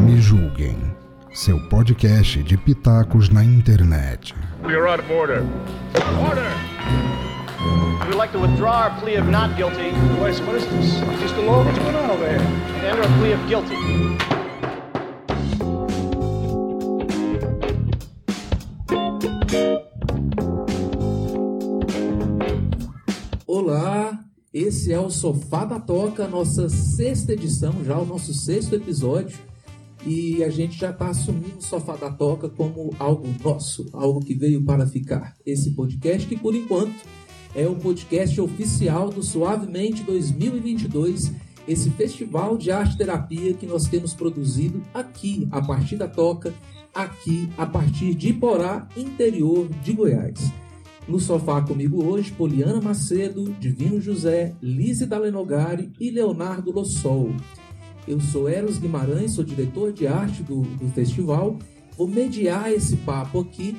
Me julguem, seu podcast de pitacos na internet. You're out of order. Order! We'd like to withdraw our plea of not guilty Wait, what is this? Mr. Law, what's going on over here? and enter a plea of guilty. Esse é o Sofá da Toca, nossa sexta edição, já o nosso sexto episódio. E a gente já está assumindo o Sofá da Toca como algo nosso, algo que veio para ficar. Esse podcast que, por enquanto, é o podcast oficial do Suavemente 2022, esse festival de arte terapia que nós temos produzido aqui, a partir da Toca, aqui, a partir de Iporá, interior de Goiás. No sofá comigo hoje, Poliana Macedo, Divino José, Lise Dalenogari e Leonardo Lossol. Eu sou Eros Guimarães, sou diretor de arte do, do festival. Vou mediar esse papo aqui,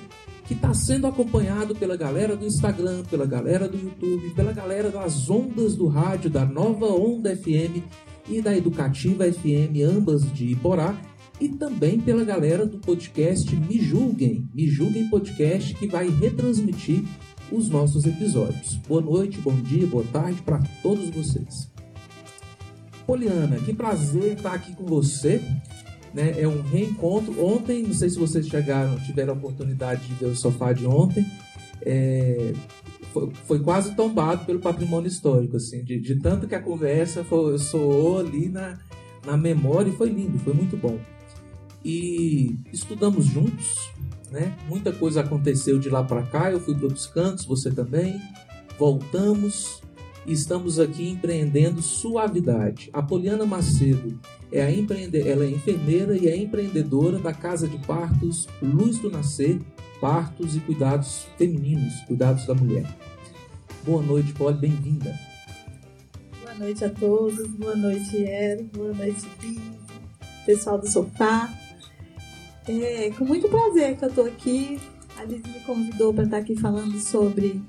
que está sendo acompanhado pela galera do Instagram, pela galera do YouTube, pela galera das ondas do rádio, da Nova Onda FM e da Educativa FM, ambas de Iporá, e também pela galera do podcast Me Julguem, Me Julguem Podcast, que vai retransmitir os nossos episódios. Boa noite, bom dia, boa tarde para todos vocês. Poliana, que prazer estar aqui com você. Né? É um reencontro. Ontem, não sei se vocês chegaram, tiveram a oportunidade de ver o sofá de ontem. É, foi, foi quase tombado pelo patrimônio histórico, assim, de, de tanto que a conversa foi, soou ali na, na memória e foi lindo, foi muito bom. E estudamos juntos, né? Muita coisa aconteceu de lá para cá. Eu fui para outros cantos, você também. Voltamos e estamos aqui empreendendo suavidade. A Poliana Macedo é a empreende... ela é enfermeira e é empreendedora da Casa de Partos Luz do Nascer, partos e cuidados femininos, cuidados da mulher. Boa noite, Poli, bem-vinda. Boa noite a todos, boa noite, Ero, boa noite, Bi, pessoal do sofá. É com muito prazer que eu tô aqui. A Liz me convidou para estar aqui falando sobre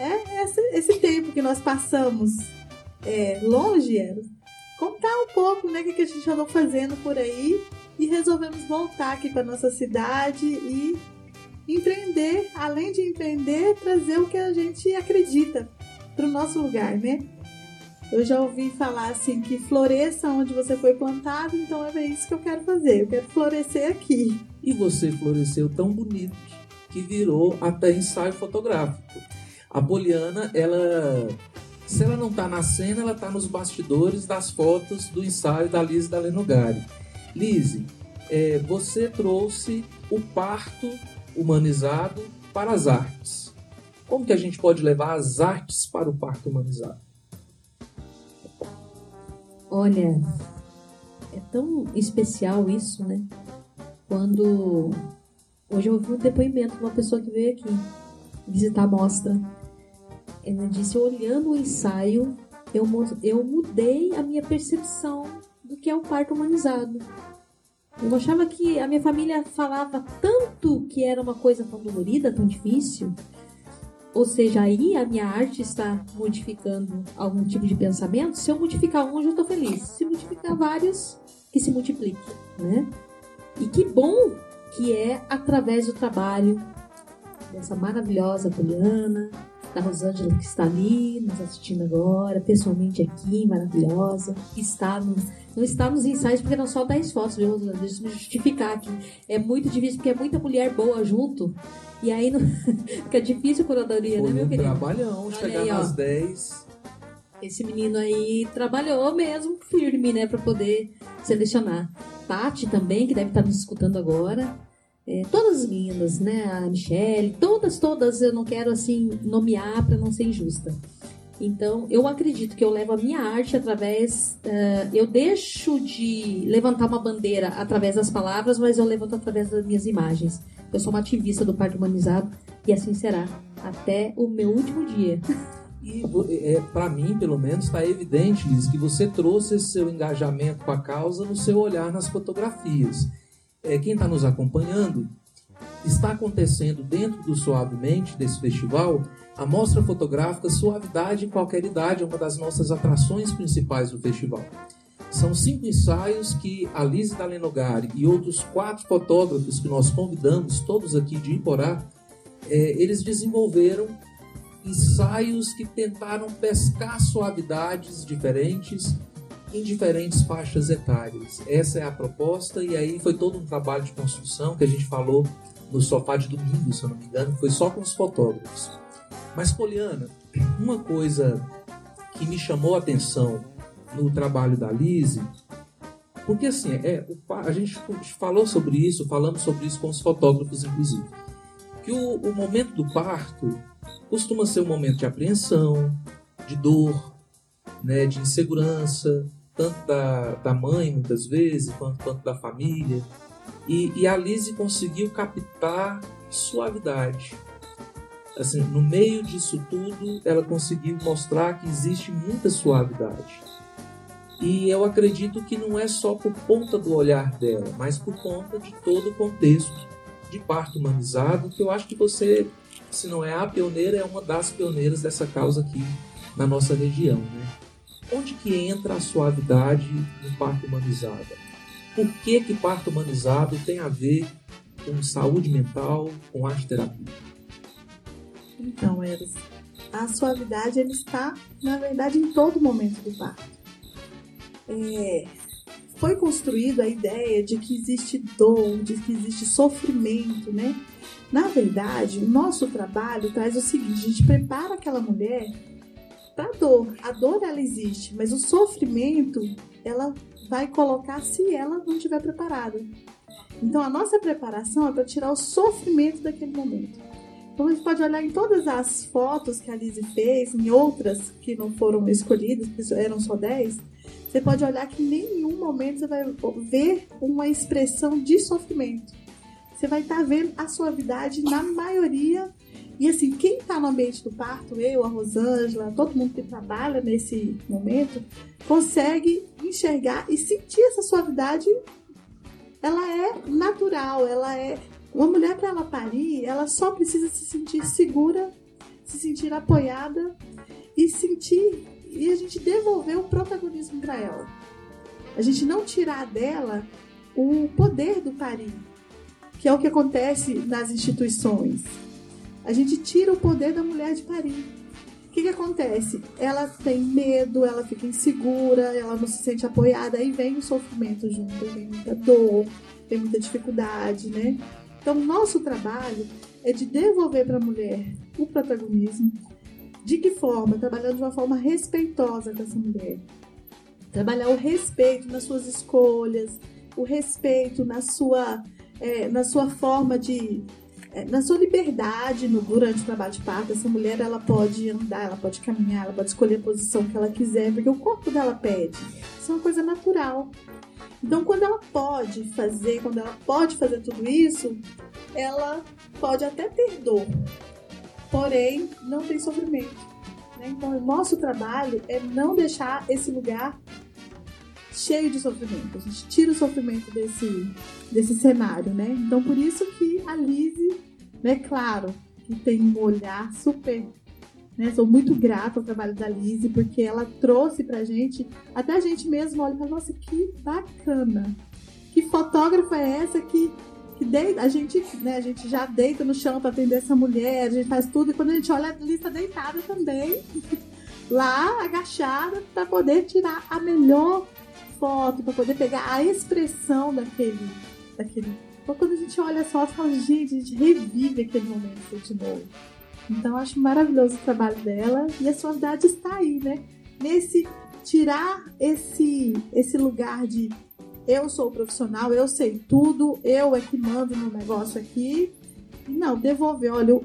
é, esse, esse tempo que nós passamos é, longe, Ero. Contar um pouco né, o que, que a gente andou fazendo por aí e resolvemos voltar aqui para nossa cidade e empreender, além de empreender, trazer o que a gente acredita para o nosso lugar, né? Eu já ouvi falar assim que floresça onde você foi plantado, então é isso que eu quero fazer. Eu quero florescer aqui. E você floresceu tão bonito que virou até ensaio fotográfico. A Poliana, ela, se ela não está na cena, ela está nos bastidores das fotos do ensaio da Lise da Lenogari. Lise, é, você trouxe o parto humanizado para as artes. Como que a gente pode levar as artes para o parto humanizado? Olha, é tão especial isso, né? Quando hoje eu ouvi um depoimento de uma pessoa que veio aqui visitar a mostra. Ela disse: olhando o ensaio, eu, eu mudei a minha percepção do que é o parto humanizado. Eu achava que a minha família falava tanto que era uma coisa tão dolorida, tão difícil. Ou seja, aí a minha arte está modificando algum tipo de pensamento. Se eu modificar um, eu já estou feliz. Se multiplicar vários, que se multiplique, né? E que bom que é através do trabalho dessa maravilhosa Poliana, da Rosângela que está ali nos assistindo agora, pessoalmente aqui, maravilhosa, está no, não está nos ensaios porque não só 10 fotos, viu? Deixa eu me justificar aqui. É muito difícil porque é muita mulher boa junto. E aí não... fica difícil a curadoria, Foi né, meu um querido? trabalhão chegar aí, nas 10. Esse menino aí trabalhou mesmo firme, né, para poder selecionar. Tati também, que deve estar nos escutando agora. É, todas as meninas, né, a Michelle, todas, todas, eu não quero assim nomear para não ser injusta. Então, eu acredito que eu levo a minha arte através. eh, eu deixo de levantar uma bandeira através das palavras, mas eu levanto através das minhas imagens. Eu sou uma ativista do parto humanizado e assim será até o meu último dia. E é, para mim, pelo menos, está evidente, Liz, que você trouxe esse seu engajamento com a causa no seu olhar nas fotografias. É, quem está nos acompanhando, está acontecendo dentro do Suavemente, desse festival, A mostra fotográfica Suavidade em Qualquer Idade é uma das nossas atrações principais do festival. São cinco ensaios que a Lise Dalenogari e outros quatro fotógrafos que nós convidamos, todos aqui de Iporá, é, eles desenvolveram ensaios que tentaram pescar suavidades diferentes em diferentes faixas etárias. Essa é a proposta e aí foi todo um trabalho de construção que a gente falou no sofá de domingo, se eu não me engano, foi só com os fotógrafos. Mas Poliana, uma coisa que me chamou a atenção no trabalho da Lise, porque assim, é, a gente falou sobre isso, falamos sobre isso com os fotógrafos, inclusive, que o, o momento do parto costuma ser um momento de apreensão, de dor, né, de insegurança, tanto da, da mãe, muitas vezes, quanto, quanto da família. E, e a Lise conseguiu captar suavidade. Assim, no meio disso tudo, ela conseguiu mostrar que existe muita suavidade. E eu acredito que não é só por conta do olhar dela, mas por conta de todo o contexto de parto humanizado, que eu acho que você, se não é a pioneira, é uma das pioneiras dessa causa aqui na nossa região. Né? Onde que entra a suavidade no parto humanizado? Por que, que parto humanizado tem a ver com saúde mental, com arte terapia? Então, Eros, a suavidade ele está, na verdade, em todo momento do parto. É, foi construída a ideia de que existe dor, de que existe sofrimento, né? Na verdade, o nosso trabalho traz o seguinte: a gente prepara aquela mulher para dor. A dor ela existe, mas o sofrimento ela vai colocar se ela não estiver preparada. Então a nossa preparação é para tirar o sofrimento daquele momento. Então a gente pode olhar em todas as fotos que a Lizzie fez, em outras que não foram escolhidas, que eram só 10, você pode olhar que em nenhum momento você vai ver uma expressão de sofrimento. Você vai estar tá vendo a suavidade na maioria e assim, quem está no ambiente do parto, eu, a Rosângela, todo mundo que trabalha nesse momento, consegue enxergar e sentir essa suavidade. Ela é natural, ela é. Uma mulher, para ela parir, ela só precisa se sentir segura, se sentir apoiada e sentir. E a gente devolver o protagonismo para ela. A gente não tirar dela o poder do parir, que é o que acontece nas instituições a gente tira o poder da mulher de parir. O que, que acontece? Ela tem medo, ela fica insegura, ela não se sente apoiada, aí vem o sofrimento junto, vem muita dor, vem muita dificuldade, né? Então, nosso trabalho é de devolver para a mulher o protagonismo. De que forma? Trabalhando de uma forma respeitosa com essa mulher. Trabalhar o respeito nas suas escolhas, o respeito na sua, é, na sua forma de na sua liberdade no, durante o trabalho de parto, essa mulher ela pode andar, ela pode caminhar, ela pode escolher a posição que ela quiser, porque o corpo dela pede. Isso é uma coisa natural. Então, quando ela pode fazer, quando ela pode fazer tudo isso, ela pode até ter dor, porém não tem sofrimento. Né? Então, o nosso trabalho é não deixar esse lugar cheio de sofrimento. A gente tira o sofrimento desse, desse cenário, né? Então, por isso que a Lizzie, né, claro, que tem um olhar super. Né, sou muito grata ao trabalho da Lizzie, porque ela trouxe pra gente, até a gente mesmo olha e fala, nossa, que bacana! Que fotógrafa é essa que, que deita, a gente, né, a gente já deita no chão para atender essa mulher, a gente faz tudo, e quando a gente olha a Lizzie tá deitada também, lá agachada, para poder tirar a melhor foto, para poder pegar a expressão daquele. daquele. Então, quando a gente olha só, fala, gente, a gente revive aquele momento de novo. Então, acho maravilhoso o trabalho dela e a suavidade está aí, né? Nesse tirar esse, esse lugar de eu sou profissional, eu sei tudo, eu é que mando no negócio aqui. Não, devolver, olha,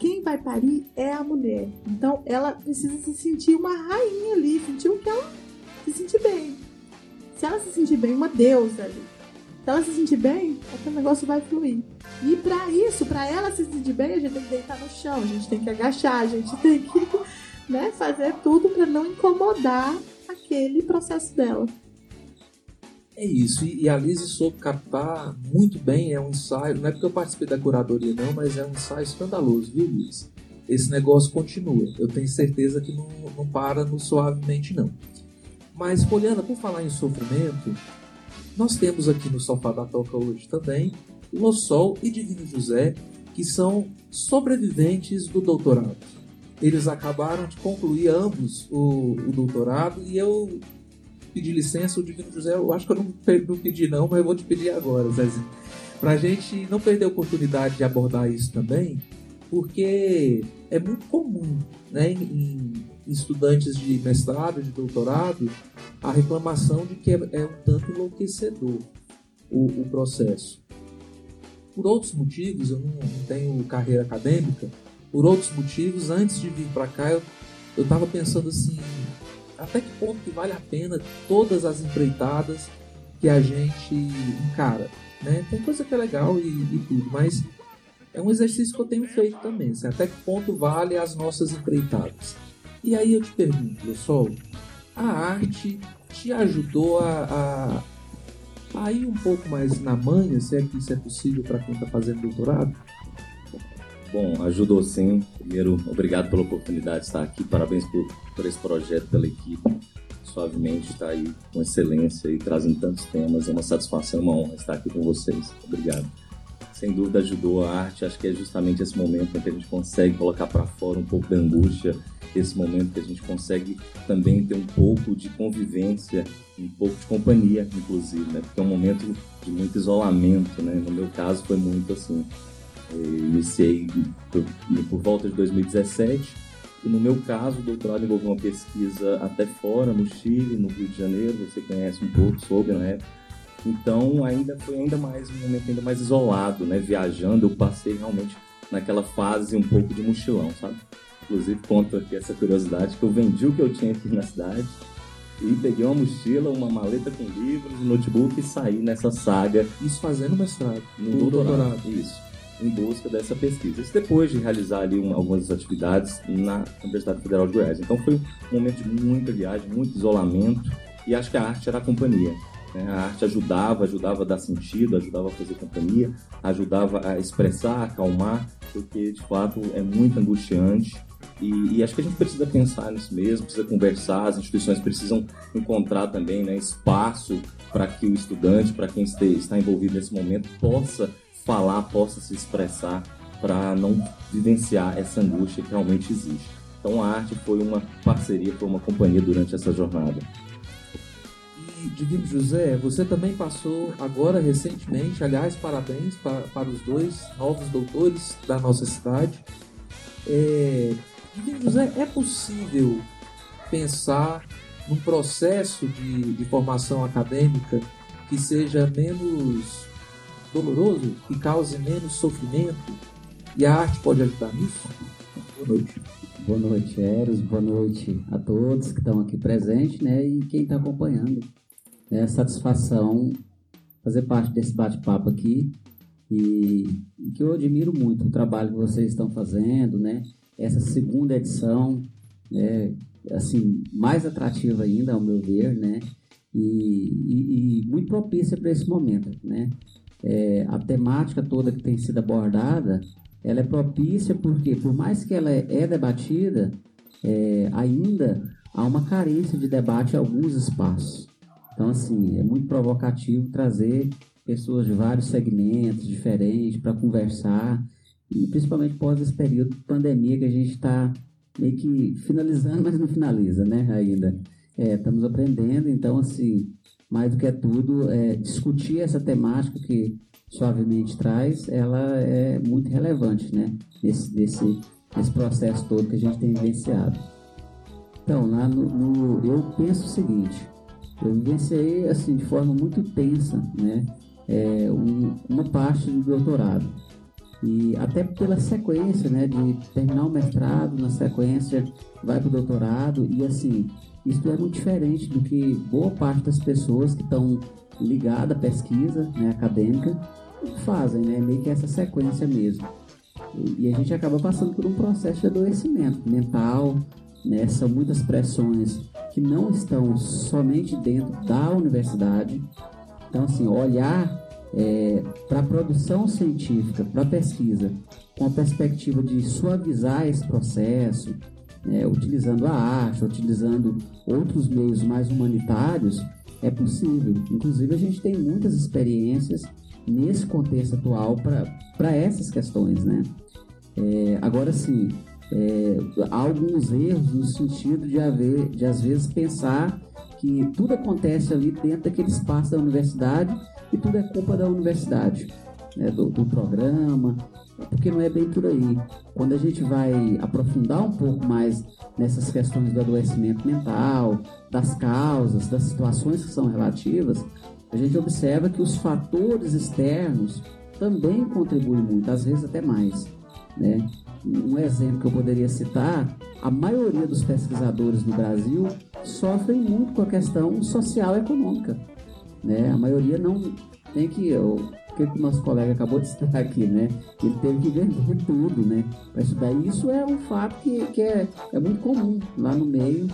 quem vai parir é a mulher. Então ela precisa se sentir uma rainha ali, sentir o que ela se sentir bem. Se ela se sentir bem, uma deusa ali. Se ela se sentir bem, aquele negócio vai fluir. E para isso, para ela se sentir bem, a gente tem que deitar no chão, a gente tem que agachar, a gente tem que né, fazer tudo para não incomodar aquele processo dela. É isso, e a Lise soube captar muito bem, é um ensaio, não é porque eu participei da curadoria não, mas é um ensaio escandaloso, viu Liz? esse negócio continua. Eu tenho certeza que não, não para no suavemente, não. Mas, Poliana, por falar em sofrimento, nós temos aqui no Sofá da Toca hoje também Lossol e Divino José, que são sobreviventes do doutorado. Eles acabaram de concluir ambos o, o doutorado e eu pedi licença, o Divino José, eu acho que eu não, não pedi não, mas eu vou te pedir agora, Zezinho. Para a gente não perder a oportunidade de abordar isso também, porque é muito comum né, em estudantes de mestrado, de doutorado, a reclamação de que é, é um tanto enlouquecedor o, o, processo. Por outros motivos, eu não, tenho carreira acadêmica, por outros motivos, antes de vir para cá, eu estava pensando assim, até que ponto que vale a pena todas as empreitadas que a gente encara. Né? Tem coisa que é legal e, e tudo, mas é um exercício que eu tenho feito também. Assim, até que ponto vale as nossas empreitadas? E aí eu te pergunto, pessoal, a arte te ajudou a, a, a, ir um pouco mais na manha, se é que isso é possível para quem está fazendo doutorado? Bom, ajudou sim. Primeiro, obrigado pela oportunidade de estar aqui. Parabéns por, por esse projeto, pela equipe. Suavemente está aí com excelência e trazendo tantos temas. É uma satisfação, uma honra estar aqui com vocês. Obrigado sem dúvida ajudou a arte. Acho que é justamente esse momento em que a gente consegue colocar para fora um pouco da angústia, esse momento que a gente consegue também ter um pouco de convivência, um pouco de companhia, inclusive, né? Porque é um momento de muito isolamento, né? No meu caso foi muito assim. Eu iniciei por, volta de 2017 e no meu caso o doutorado envolveu uma pesquisa até fora, no Chile, no Rio de Janeiro. Você conhece um pouco sobre, na época então ainda foi ainda mais um momento ainda mais isolado, né? Viajando, eu passei realmente naquela fase um pouco de mochilão, sabe? Inclusive conto aqui essa curiosidade que eu vendi o que eu tinha aqui na cidade e peguei uma mochila, uma maleta com livros, um notebook e saí nessa saga. Isso fazendo mestrado, no doutorado. doutorado. Isso, em busca dessa pesquisa. Isso depois de realizar ali uma, algumas atividades na Universidade Federal de Goiás. Então foi um momento de muita viagem, muito isolamento e acho que a arte era a companhia. Né? A arte ajudava, ajudava a dar sentido, ajudava a fazer companhia, ajudava a expressar, a acalmar, porque de fato é muito angustiante. E, e, acho que a gente precisa pensar nisso mesmo, precisa conversar, as instituições precisam encontrar também né, espaço para que o estudante, para quem está envolvido nesse momento, possa falar, possa se expressar para não vivenciar essa angústia que realmente existe. Então a arte foi uma parceria, foi uma companhia durante essa jornada. Divino José, você também passou agora recentemente, aliás, parabéns para, para os dois novos doutores da nossa cidade. É, Divino José, é possível pensar num processo de, de formação acadêmica que seja menos doloroso, que cause menos sofrimento? E a arte pode ajudar nisso? Boa noite. Boa noite, Eros. Boa noite a todos que estão aqui presentes né, e quem está acompanhando é satisfação fazer parte desse bate-papo aqui e, e, que eu admiro muito o trabalho que vocês estão fazendo, né? Essa segunda edição, né? Assim, mais atrativa ainda, ao meu ver, né? E, e, e muito propícia para esse momento, né? É, a temática toda que tem sido abordada, ela é propícia porque, por mais que ela é debatida, é, ainda há uma carência de debate em alguns espaços. Então, assim, é muito provocativo trazer pessoas de vários segmentos diferentes para conversar, e principalmente pós esse período de pandemia que a gente está meio que finalizando, mas não finaliza, né, ainda. É, estamos aprendendo, então, assim, mais do que é tudo, é, discutir essa temática que suavemente traz, ela é muito relevante, né, nesse, nesse, nesse processo todo que a gente tem vivenciado. Então, lá no, no eu penso o seguinte, eu vivenciei assim de forma muito tensa, né? É, um, uma parte do doutorado e até pela sequência, né, de terminar o mestrado, na sequência vai para o doutorado e assim isso é muito diferente do que boa parte das pessoas que estão ligadas à pesquisa né, acadêmica fazem, né, meio que essa sequência mesmo. E, e a gente acaba passando por um processo de adoecimento mental, né? São muitas pressões que não estão somente dentro da universidade. Então, assim, olhar é, para a produção científica, para a pesquisa, com a perspectiva de suavizar esse processo, né, utilizando a arte, utilizando outros meios mais humanitários, é possível. Inclusive, a gente tem muitas experiências nesse contexto atual para essas questões, né? É, agora sim, é, alguns erros no sentido de haver, de às vezes pensar que tudo acontece ali dentro daquele espaço da universidade e tudo é culpa da universidade, né, do, do programa, porque não é bem por aí. Quando a gente vai aprofundar um pouco mais nessas questões do adoecimento mental, das causas, das situações que são relativas, a gente observa que os fatores externos também contribuem muito, às vezes até mais. Né? Um exemplo que eu poderia citar, a maioria dos pesquisadores no Brasil sofrem muito com a questão social e econômica. Né? A maioria não tem que que o nosso colega acabou de citar aqui, né? Ele teve que vender tudo, né? Para estudar. Isso é um fato que, que é, é muito comum lá no meio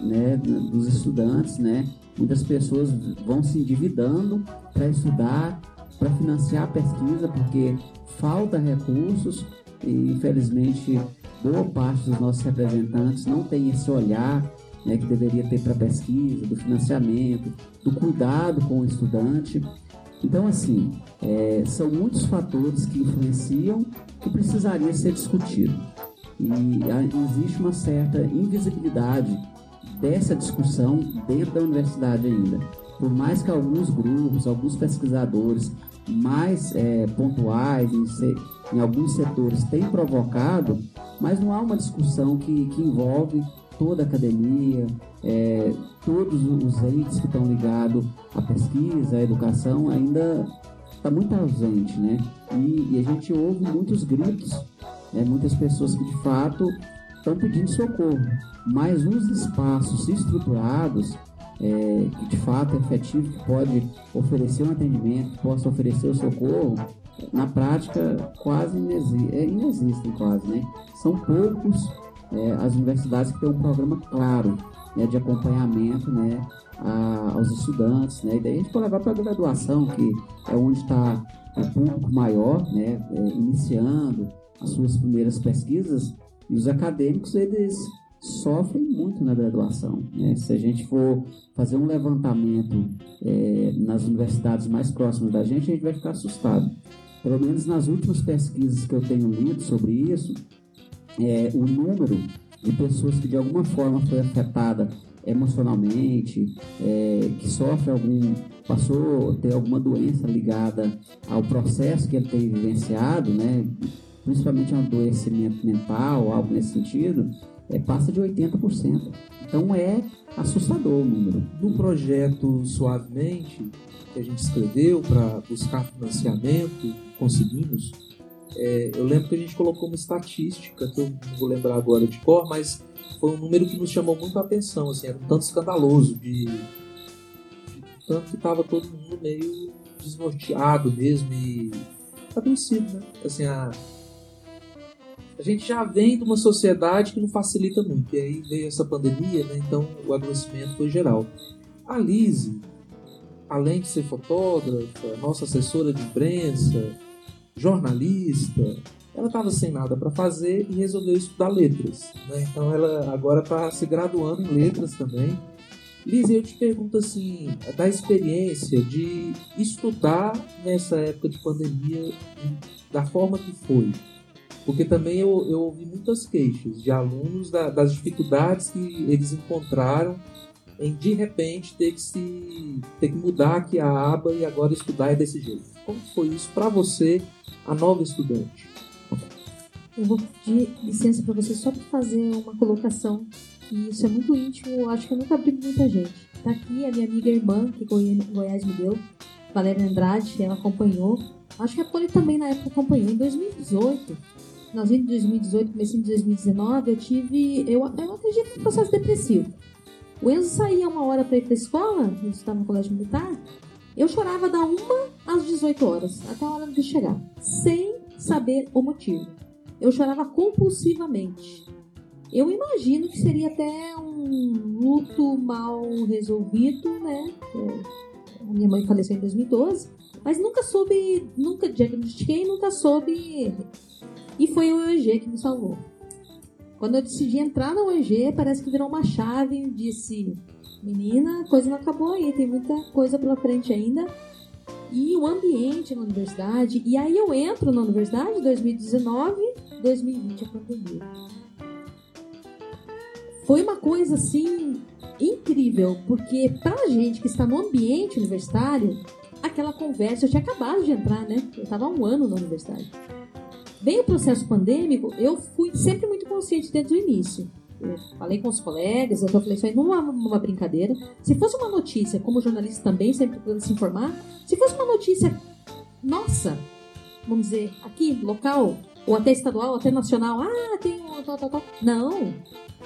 né, dos estudantes, né? Muitas pessoas vão se endividando para estudar, para financiar a pesquisa, porque falta recursos e, infelizmente, boa parte dos nossos representantes não tem esse olhar né, que deveria ter para a pesquisa, do financiamento, do cuidado com o estudante. Então, assim, é, são muitos fatores que influenciam que precisaria ser discutido. E existe uma certa invisibilidade dessa discussão dentro da universidade ainda. Por mais que alguns grupos, alguns pesquisadores mais é, pontuais em, em, alguns setores tenham provocado, mas não há uma discussão que, que envolve toda a academia, é, todos os entes que estão ligados à pesquisa, à educação, ainda está muito ausente, né? E, e, a gente ouve muitos gritos, né? muitas pessoas que de fato estão pedindo socorro, mas os espaços estruturados, é, que de fato é efetivo, que pode oferecer um atendimento, que possa oferecer o socorro, na prática quase inexi é, inexistem, quase, né? São poucos é, as universidades que têm um programa claro né, de acompanhamento né, a, aos estudantes. Né, e daí a gente pode levar para a graduação, que é onde está o público maior, né, é, iniciando as suas primeiras pesquisas, e os acadêmicos eles sofrem muito na graduação. Né? Se a gente for fazer um levantamento é, nas universidades mais próximas da gente, a gente vai ficar assustado. Pelo menos nas últimas pesquisas que eu tenho lido sobre isso, é, o número de pessoas que de alguma forma foi afetada emocionalmente, é, que sofre algum, passou ter alguma doença ligada ao processo que ele tem vivenciado, né, principalmente um adoecimento mental, algo nesse sentido, é, passa de 80%. Então é assustador o número. No projeto Suavemente, que a gente escreveu para buscar financiamento, conseguimos, é, eu lembro que a gente colocou uma estatística, que eu não vou lembrar agora de cor, mas foi um número que nos chamou muito a atenção, assim, era um tanto escandaloso, de, de tanto que estava todo mundo meio desnorteado mesmo e adoecido, né? Assim, a, a gente já vem de uma sociedade que não facilita muito, e aí veio essa pandemia, né? Então o adoecimento foi geral. A Lise, além de ser fotógrafa, nossa assessora de imprensa, jornalista, ela estava sem nada para fazer e resolveu estudar letras. Né? Então ela agora está se graduando em letras também. Liz, eu te pergunto assim, da experiência de estudar nessa época de pandemia da forma que foi. Porque também eu, eu ouvi muitas queixas de alunos da, das dificuldades que eles encontraram em de repente ter que se ter que mudar aqui a aba e agora estudar é desse jeito. Como foi isso para você a nova estudante. Eu vou pedir licença para você só para fazer uma colocação, e isso é muito íntimo, acho que eu nunca abri muita gente. Tá aqui a minha amiga irmã, que Goiás me deu, Valéria Andrade, ela acompanhou. Acho que a Poli também na época acompanhou. Em 2018, finalzinho de 2018, começo de 2019, eu tive. Eu, eu atingi um processo depressivo. O Enzo saía uma hora para ir para a escola, ele estava no colégio militar, eu chorava da 1 às 18 horas, até a hora de chegar, sem saber o motivo. Eu chorava compulsivamente. Eu imagino que seria até um luto mal resolvido, né? minha mãe faleceu em 2012, mas nunca soube, nunca diagnostiquei, nunca soube. E foi o UEG que me salvou. Quando eu decidi entrar na UEG, parece que virou uma chave e disse: Menina, a coisa não acabou aí, tem muita coisa pela frente ainda. E o ambiente na universidade. E aí eu entro na universidade em 2019, 2020 a. Foi uma coisa assim incrível, porque pra gente que está no ambiente universitário, aquela conversa, eu tinha acabado de entrar, né? Eu estava há um ano na universidade. Veio o processo pandêmico, eu fui sempre muito consciente desde o início. Eu falei com os colegas, eu falei isso aí não é uma brincadeira. Se fosse uma notícia, como jornalista também, sempre procurando se informar, se fosse uma notícia nossa, vamos dizer, aqui, local, ou até estadual, ou até nacional, ah, tem um tal, tal, tal. Não.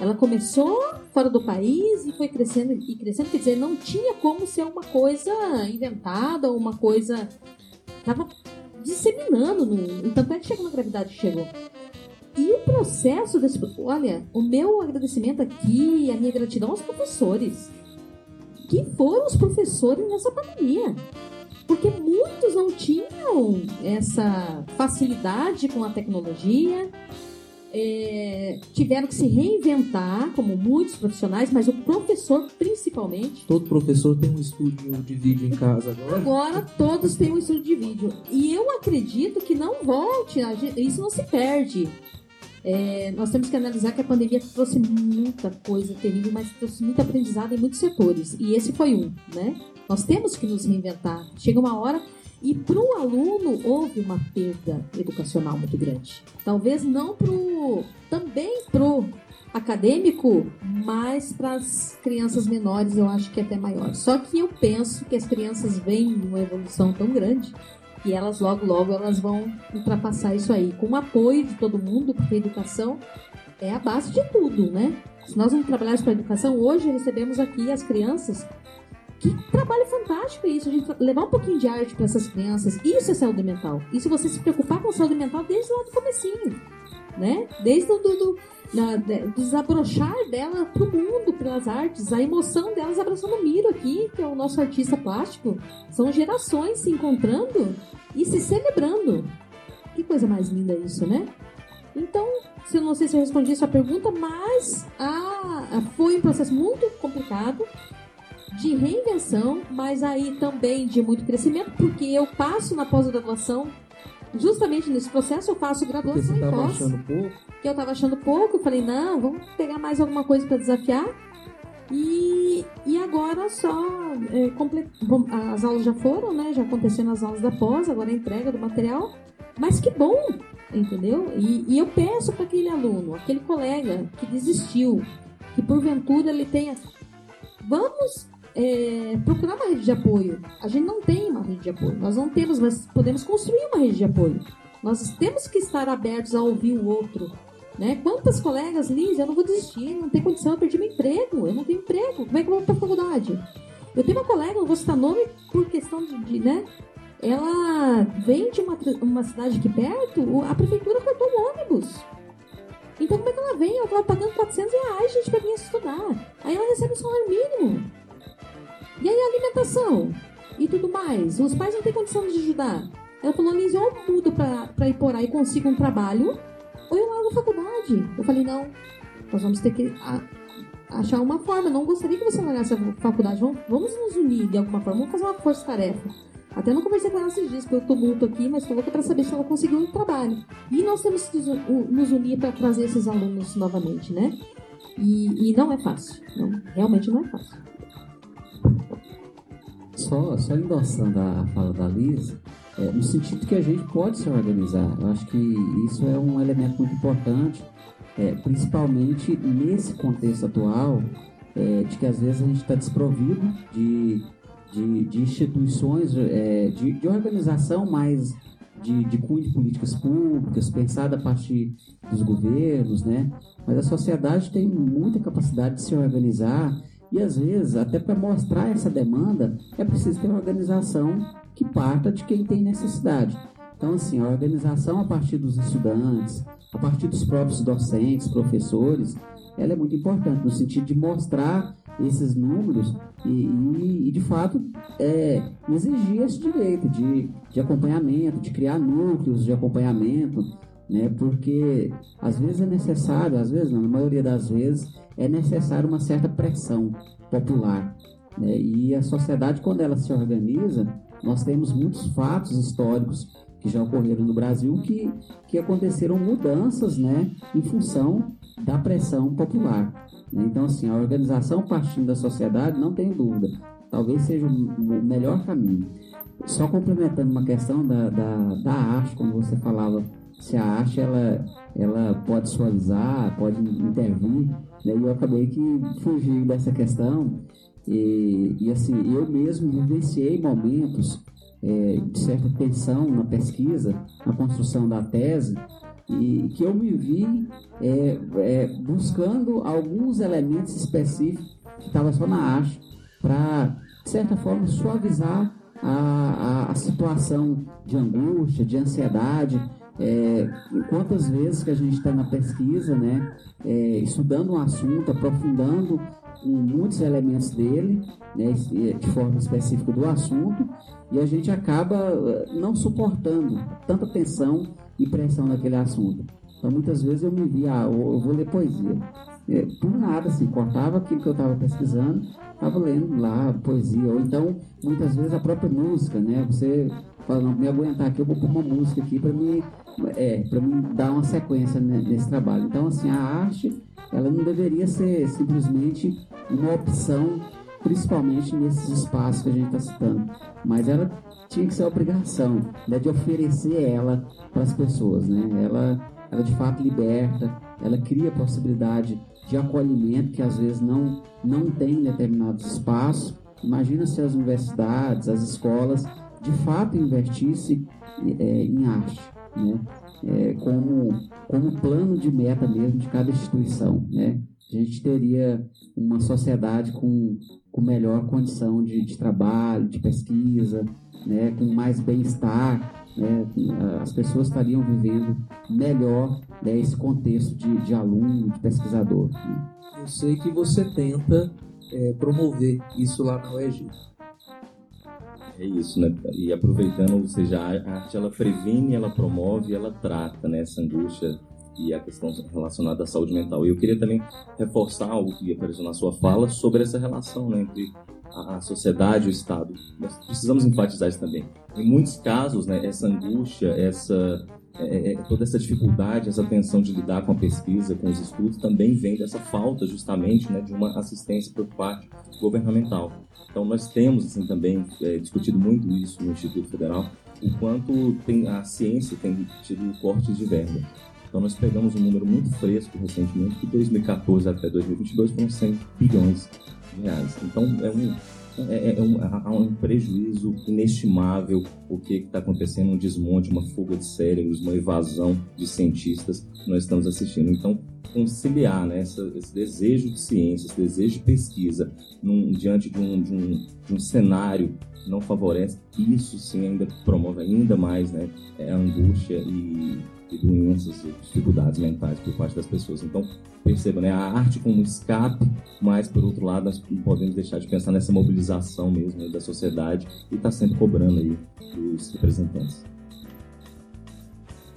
Ela começou fora do país e foi crescendo e crescendo, quer dizer, não tinha como ser uma coisa inventada uma coisa. Tava disseminando, no... tanto é que chegou na gravidade que chegou. E o processo desse. Olha, o meu agradecimento aqui, a minha gratidão aos professores. Que foram os professores nessa pandemia. Porque muitos não tinham essa facilidade com a tecnologia, é, tiveram que se reinventar, como muitos profissionais, mas o professor principalmente. Todo professor tem um estúdio de vídeo em casa agora. Agora todos têm um estúdio de vídeo. E eu acredito que não volte, isso não se perde. É, nós temos que analisar que a pandemia trouxe muita coisa terrível, mas trouxe muito aprendizado em muitos setores. E esse foi um, né? Nós temos que nos reinventar. Chega uma hora e para o aluno houve uma perda educacional muito grande. Talvez não pro também pro acadêmico, mas para as crianças menores eu acho que é até maior. Só que eu penso que as crianças vêm numa evolução tão grande e elas logo, logo elas vão ultrapassar isso aí, com o apoio de todo mundo, porque a educação é a base de tudo, né? Se nós não trabalharmos para a educação, hoje recebemos aqui as crianças. Que trabalho fantástico isso, a gente levar um pouquinho de arte para essas crianças. Isso é saúde mental. Isso você se preocupar com saúde mental desde lá do comecinho, né? Desde o do, do, na, de, desabrochar dela pro mundo pelas artes, a emoção delas abraçando o Miro aqui, que é o nosso artista plástico. São gerações se encontrando e se celebrando. Que coisa mais linda isso, né? Então, se eu não sei se eu respondi a sua pergunta, mas ah, foi um processo muito complicado de reinvenção, mas aí também de muito crescimento, porque eu passo na pós-graduação justamente nesse processo eu faço graduação em pós. achando pouco? Que eu tava achando pouco, eu falei, não, vamos pegar mais alguma coisa para desafiar. E, e agora só é, comple... Bom, as aulas já foram, né? Já aconteceram as aulas da pós, agora a entrega do material. Mas que bom, entendeu? E, e eu peço para aquele aluno, aquele colega que desistiu, que porventura ele tenha. Vamos é, procurar uma rede de apoio. A gente não tem uma rede de apoio. Nós não temos, mas podemos construir uma rede de apoio. Nós temos que estar abertos a ouvir o outro. Né? Quantas colegas, Liz, eu não vou desistir, não tem condição, eu perdi meu emprego, eu não tenho emprego, como é que eu vou para a faculdade? Eu tenho uma colega, não vou citar nome por questão de, de né? Ela vem de uma, uma cidade aqui perto, a prefeitura cortou o ônibus. Então como é que ela vem? Ela estava pagando 400 reais, gente, vir estudar. Aí ela recebe um salário mínimo. Aí alimentação? E tudo mais? Os pais não têm condição de ajudar. Ela falou, Liz, ou eu mudo pra, pra Iporá e consigo um trabalho, ou eu largo a faculdade. Eu falei, não, nós vamos ter que a, achar uma forma. Não gostaria que você largasse a faculdade. Vamos, vamos nos unir de alguma forma, vamos fazer uma força-tarefa. Até não conversei com ela esses dias, porque eu tumulto aqui, mas estou louca para saber se ela conseguiu um trabalho. E nós temos que nos unir para trazer esses alunos novamente, né? E, e não é fácil. Não, realmente não é fácil. Só, só endossando a fala da Liz, é, no sentido que a gente pode se organizar. Eu acho que isso é um elemento muito importante, é, principalmente nesse contexto atual, é, de que às vezes a gente está desprovido de, de, de instituições, é, de, de organização mais de, de cunho de políticas públicas, pensada a partir dos governos, né? Mas a sociedade tem muita capacidade de se organizar e às vezes, até para mostrar essa demanda, é preciso ter uma organização que parta de quem tem necessidade. Então, assim, a organização a partir dos estudantes, a partir dos próprios docentes, professores, ela é muito importante no sentido de mostrar esses números e, e, e de fato é, exigir esse direito de, de acompanhamento, de criar núcleos de acompanhamento, né? Porque às vezes é necessário, às vezes não, na maioria das vezes é necessário uma certa pressão popular. Né? E a sociedade, quando ela se organiza, nós temos muitos fatos históricos que já ocorreram no Brasil que, que aconteceram mudanças né, em função da pressão popular. Né? Então, assim, a organização partindo da sociedade, não tem dúvida, talvez seja o melhor caminho. Só complementando uma questão da, da, da arte, como você falava se a arte ela, ela pode suavizar, pode intervir, e eu acabei que fugi dessa questão. E, e assim, eu mesmo vivenciei momentos é, de certa tensão na pesquisa, na construção da tese, e que eu me vi é, é, buscando alguns elementos específicos que estavam só na arte, para, de certa forma, suavizar a, a, a situação de angústia, de ansiedade, é, quantas vezes que a gente está na pesquisa, né, é, estudando um assunto, aprofundando muitos elementos dele, né, de forma específica do assunto, e a gente acaba eh, não suportando tanta tensão e pressão naquele assunto. Então, muitas vezes eu me via, ah, eu vou ler poesia. É, por nada, assim, cortava aquilo que eu estava pesquisando, estava lendo lá poesia. Ou então, muitas vezes, a própria música, né? Você fala, não, me aguentar aqui, eu vou pôr uma música aqui para me, é, me dar uma sequência nesse trabalho. Então, assim, a arte, ela não deveria ser simplesmente uma opção, principalmente nesses espaços que a gente está citando, mas ela tinha que ser a obrigação né, de oferecer ela para as pessoas, né? Ela, ela de fato liberta, ela cria possibilidade de acolhimento que às vezes não, não tem em determinados espaços. Imagina se as universidades, as escolas de fato investisse é, em arte, né? É, como, como plano de meta mesmo de cada instituição, né? A gente teria uma sociedade com, com melhor condição de, de trabalho, de pesquisa, né? com mais bem-estar, né? as pessoas estariam vivendo melhor né? esse contexto de, de aluno, de pesquisador. Né? Eu sei que você tenta é, promover isso lá na UEG. É isso, né? E aproveitando, ou seja, a arte ela previne, ela promove, ela trata, né? Essa angústia e a questão relacionada à saúde mental. E eu queria também reforçar algo que apareceu na sua fala sobre essa relação né, entre a sociedade e o Estado. Nós precisamos enfatizar isso também. Em muitos casos, né, essa angústia, essa é, é, toda essa dificuldade, essa tensão de lidar com a pesquisa, com os estudos, também vem dessa falta, justamente, né, de uma assistência por parte governamental. Então, nós temos assim, também é, discutido muito isso no Instituto Federal, o quanto tem, a ciência tem tido cortes de verba. Então, nós pegamos um número muito fresco recentemente, que 2014 até 2022 foram 100 bilhões de reais. Então, é um, é, é, é um, há um prejuízo inestimável o que está acontecendo, um desmonte, uma fuga de cérebros, uma evasão de cientistas que nós estamos assistindo. Então, conciliar né, essa, esse desejo de ciência, esse desejo de pesquisa num, diante de um, de, um, de um cenário que não favorece, isso sim ainda promove ainda mais né, a angústia e, e doenças e dificuldades mentais por parte das pessoas. Então, perceba, né, a arte como escape, mas por outro lado nós não podemos deixar de pensar nessa mobilização mesmo né, da sociedade e está sempre cobrando aí dos representantes.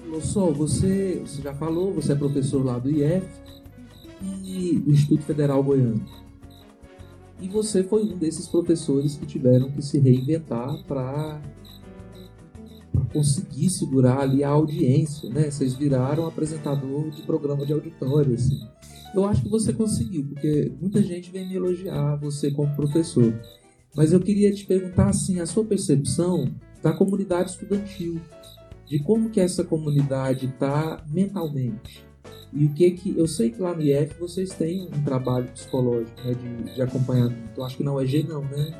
Lossol, você, você já falou, você é professor lá do IF e do Instituto Federal Goiano. E você foi um desses professores que tiveram que se reinventar para conseguir segurar ali a audiência, né? Vocês viraram apresentador de programa de auditório, assim. Eu acho que você conseguiu, porque muita gente vem me elogiar você como professor. Mas eu queria te perguntar assim, a sua percepção da comunidade estudantil de como que essa comunidade está mentalmente. E o que que. Eu sei que lá no IF vocês têm um trabalho psicológico né, de, de acompanhamento. Eu acho que não é G não, né?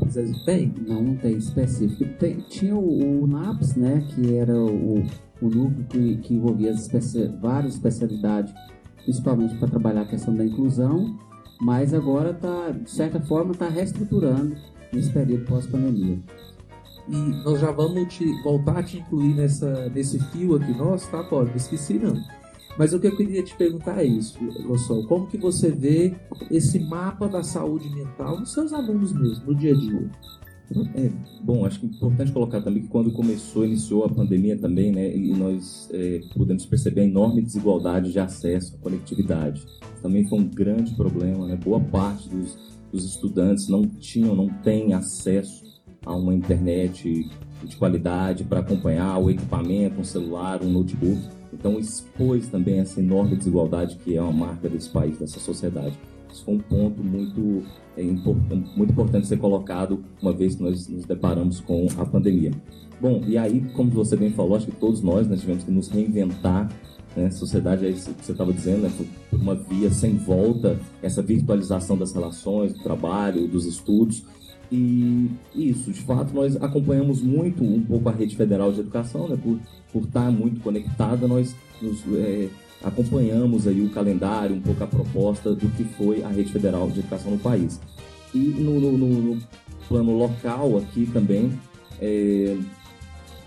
Vocês têm? Não, não tem específico. Tem, tinha o, o, NAPS, né? Que era o, o núcleo que, que envolvia especi várias especialidades, principalmente para trabalhar a questão da inclusão, mas agora está, de certa forma, está reestruturando nesse período pós-pandemia e nós já vamos te, voltar a te incluir nessa, nesse fio aqui nosso, tá, Pode? Esqueci não. Mas o que eu queria te perguntar é isso, Rossol. Como que você vê esse mapa da saúde mental nos seus alunos mesmo, no dia a dia? É, bom, acho que é importante colocar também que quando começou, iniciou a pandemia também, né, e nós é, pudemos perceber a enorme desigualdade de acesso à conectividade. Também foi um grande problema, né? Boa parte dos, dos estudantes não tinham, não têm acesso a uma internet de qualidade para acompanhar o equipamento, um celular, um notebook. Então expôs também essa enorme desigualdade que é uma marca desse país, dessa sociedade. Isso foi um ponto muito, é, importante, muito importante ser colocado uma vez que nós nos deparamos com a pandemia. Bom, e aí, como você bem falou, acho que todos nós, nós tivemos que nos reinventar né? Sociedade é isso que você estava dizendo, né? Uma via sem volta, essa virtualização das relações, do trabalho, dos estudos. E isso, de fato, nós acompanhamos muito um pouco a rede federal de educação, né? Por, por estar muito conectada, nós nos, é, acompanhamos aí o calendário, um pouco a proposta do que foi a rede federal de educação no país. E no, no, no plano local aqui também, é,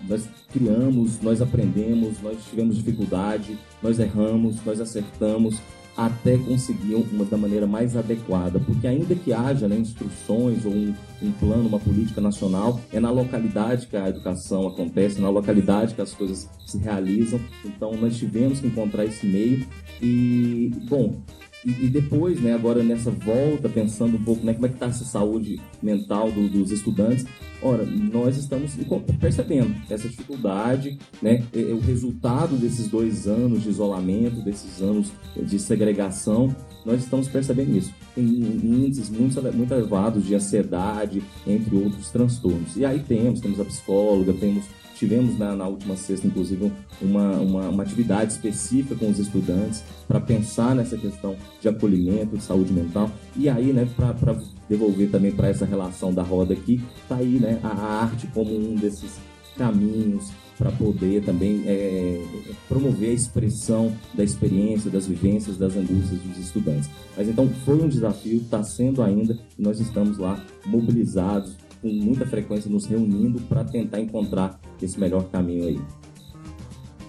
nós criamos, nós aprendemos, nós tivemos dificuldade, nós erramos, nós acertamos até conseguir uma da maneira mais adequada, porque ainda que haja né, instruções ou um, um, plano, uma política nacional, é na localidade que a educação acontece, na localidade que as coisas se realizam. Então nós tivemos que encontrar esse meio e, bom, e, e, depois, né, agora nessa volta, pensando um pouco né, como é que está essa saúde mental do, dos estudantes, ora, nós estamos percebendo essa dificuldade, né, o resultado desses dois anos de isolamento, desses anos de segregação, nós estamos percebendo isso. Tem índices muito, muito elevados de ansiedade, entre outros transtornos. E aí temos, temos a psicóloga, temos Tivemos na, na última sexta, inclusive, uma, uma, uma, atividade específica com os estudantes para pensar nessa questão de acolhimento, de saúde mental. E aí, né, para devolver também para essa relação da roda aqui, tá aí né, a arte como um desses caminhos para poder também é, promover a expressão da experiência, das vivências, das angústias dos estudantes. Mas então foi um desafio, está sendo ainda, e nós estamos lá mobilizados com muita frequência nos reunindo para tentar encontrar esse melhor caminho aí.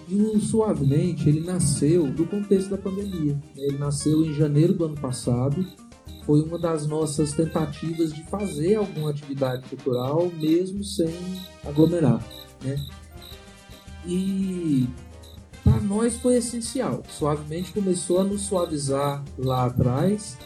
E o Suavemente, ele nasceu do contexto da pandemia. Ele nasceu em janeiro do ano passado. Foi uma das nossas tentativas de fazer alguma atividade cultural, mesmo sem aglomerar. Né? E para nós foi essencial. Suavemente começou a nos suavizar lá atrás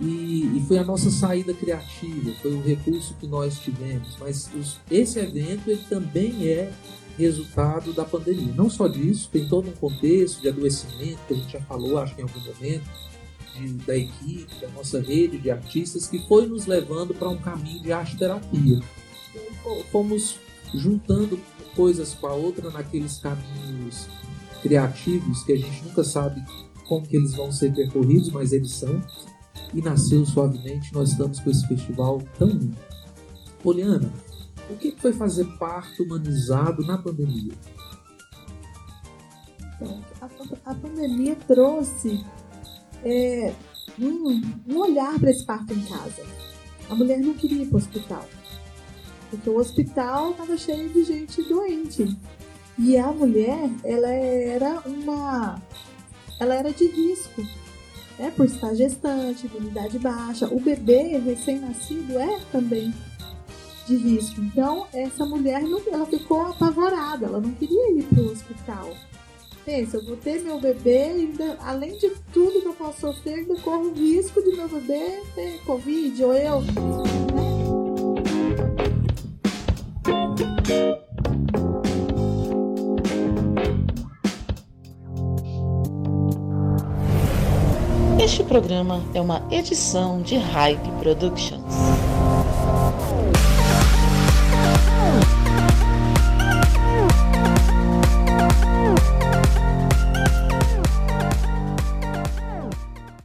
e, e, foi a nossa saída criativa, foi o recurso que nós tivemos. Mas os, esse evento ele também é resultado da pandemia. Não só disso, tem todo um contexto de adoecimento que a gente já falou, acho que em algum momento, de, da equipe, da nossa rede de artistas, que foi nos levando para um caminho de arte terapia. Então, fomos juntando coisas com a outra naqueles caminhos criativos que a gente nunca sabe como que eles vão ser percorridos, mas eles são e nasceu suavemente. Nós estamos com esse festival tão lindo. Poliana, o que foi fazer parto humanizado na pandemia? Então, a pandemia trouxe é, um, um olhar para esse parto em casa. A mulher não queria ir para o hospital, porque o hospital estava cheio de gente doente. E a mulher, ela era uma. Ela era de risco né, por estar gestante, imunidade baixa. O bebê recém-nascido é também de risco. Então, essa mulher não, ela ficou apavorada, ela não queria ir para o hospital. Pensa, eu vou ter meu bebê, ainda, além de tudo que eu posso sofrer, ainda corro o risco de meu bebê ter Covid ou eu. Né? Este programa é uma edição de Hype Productions.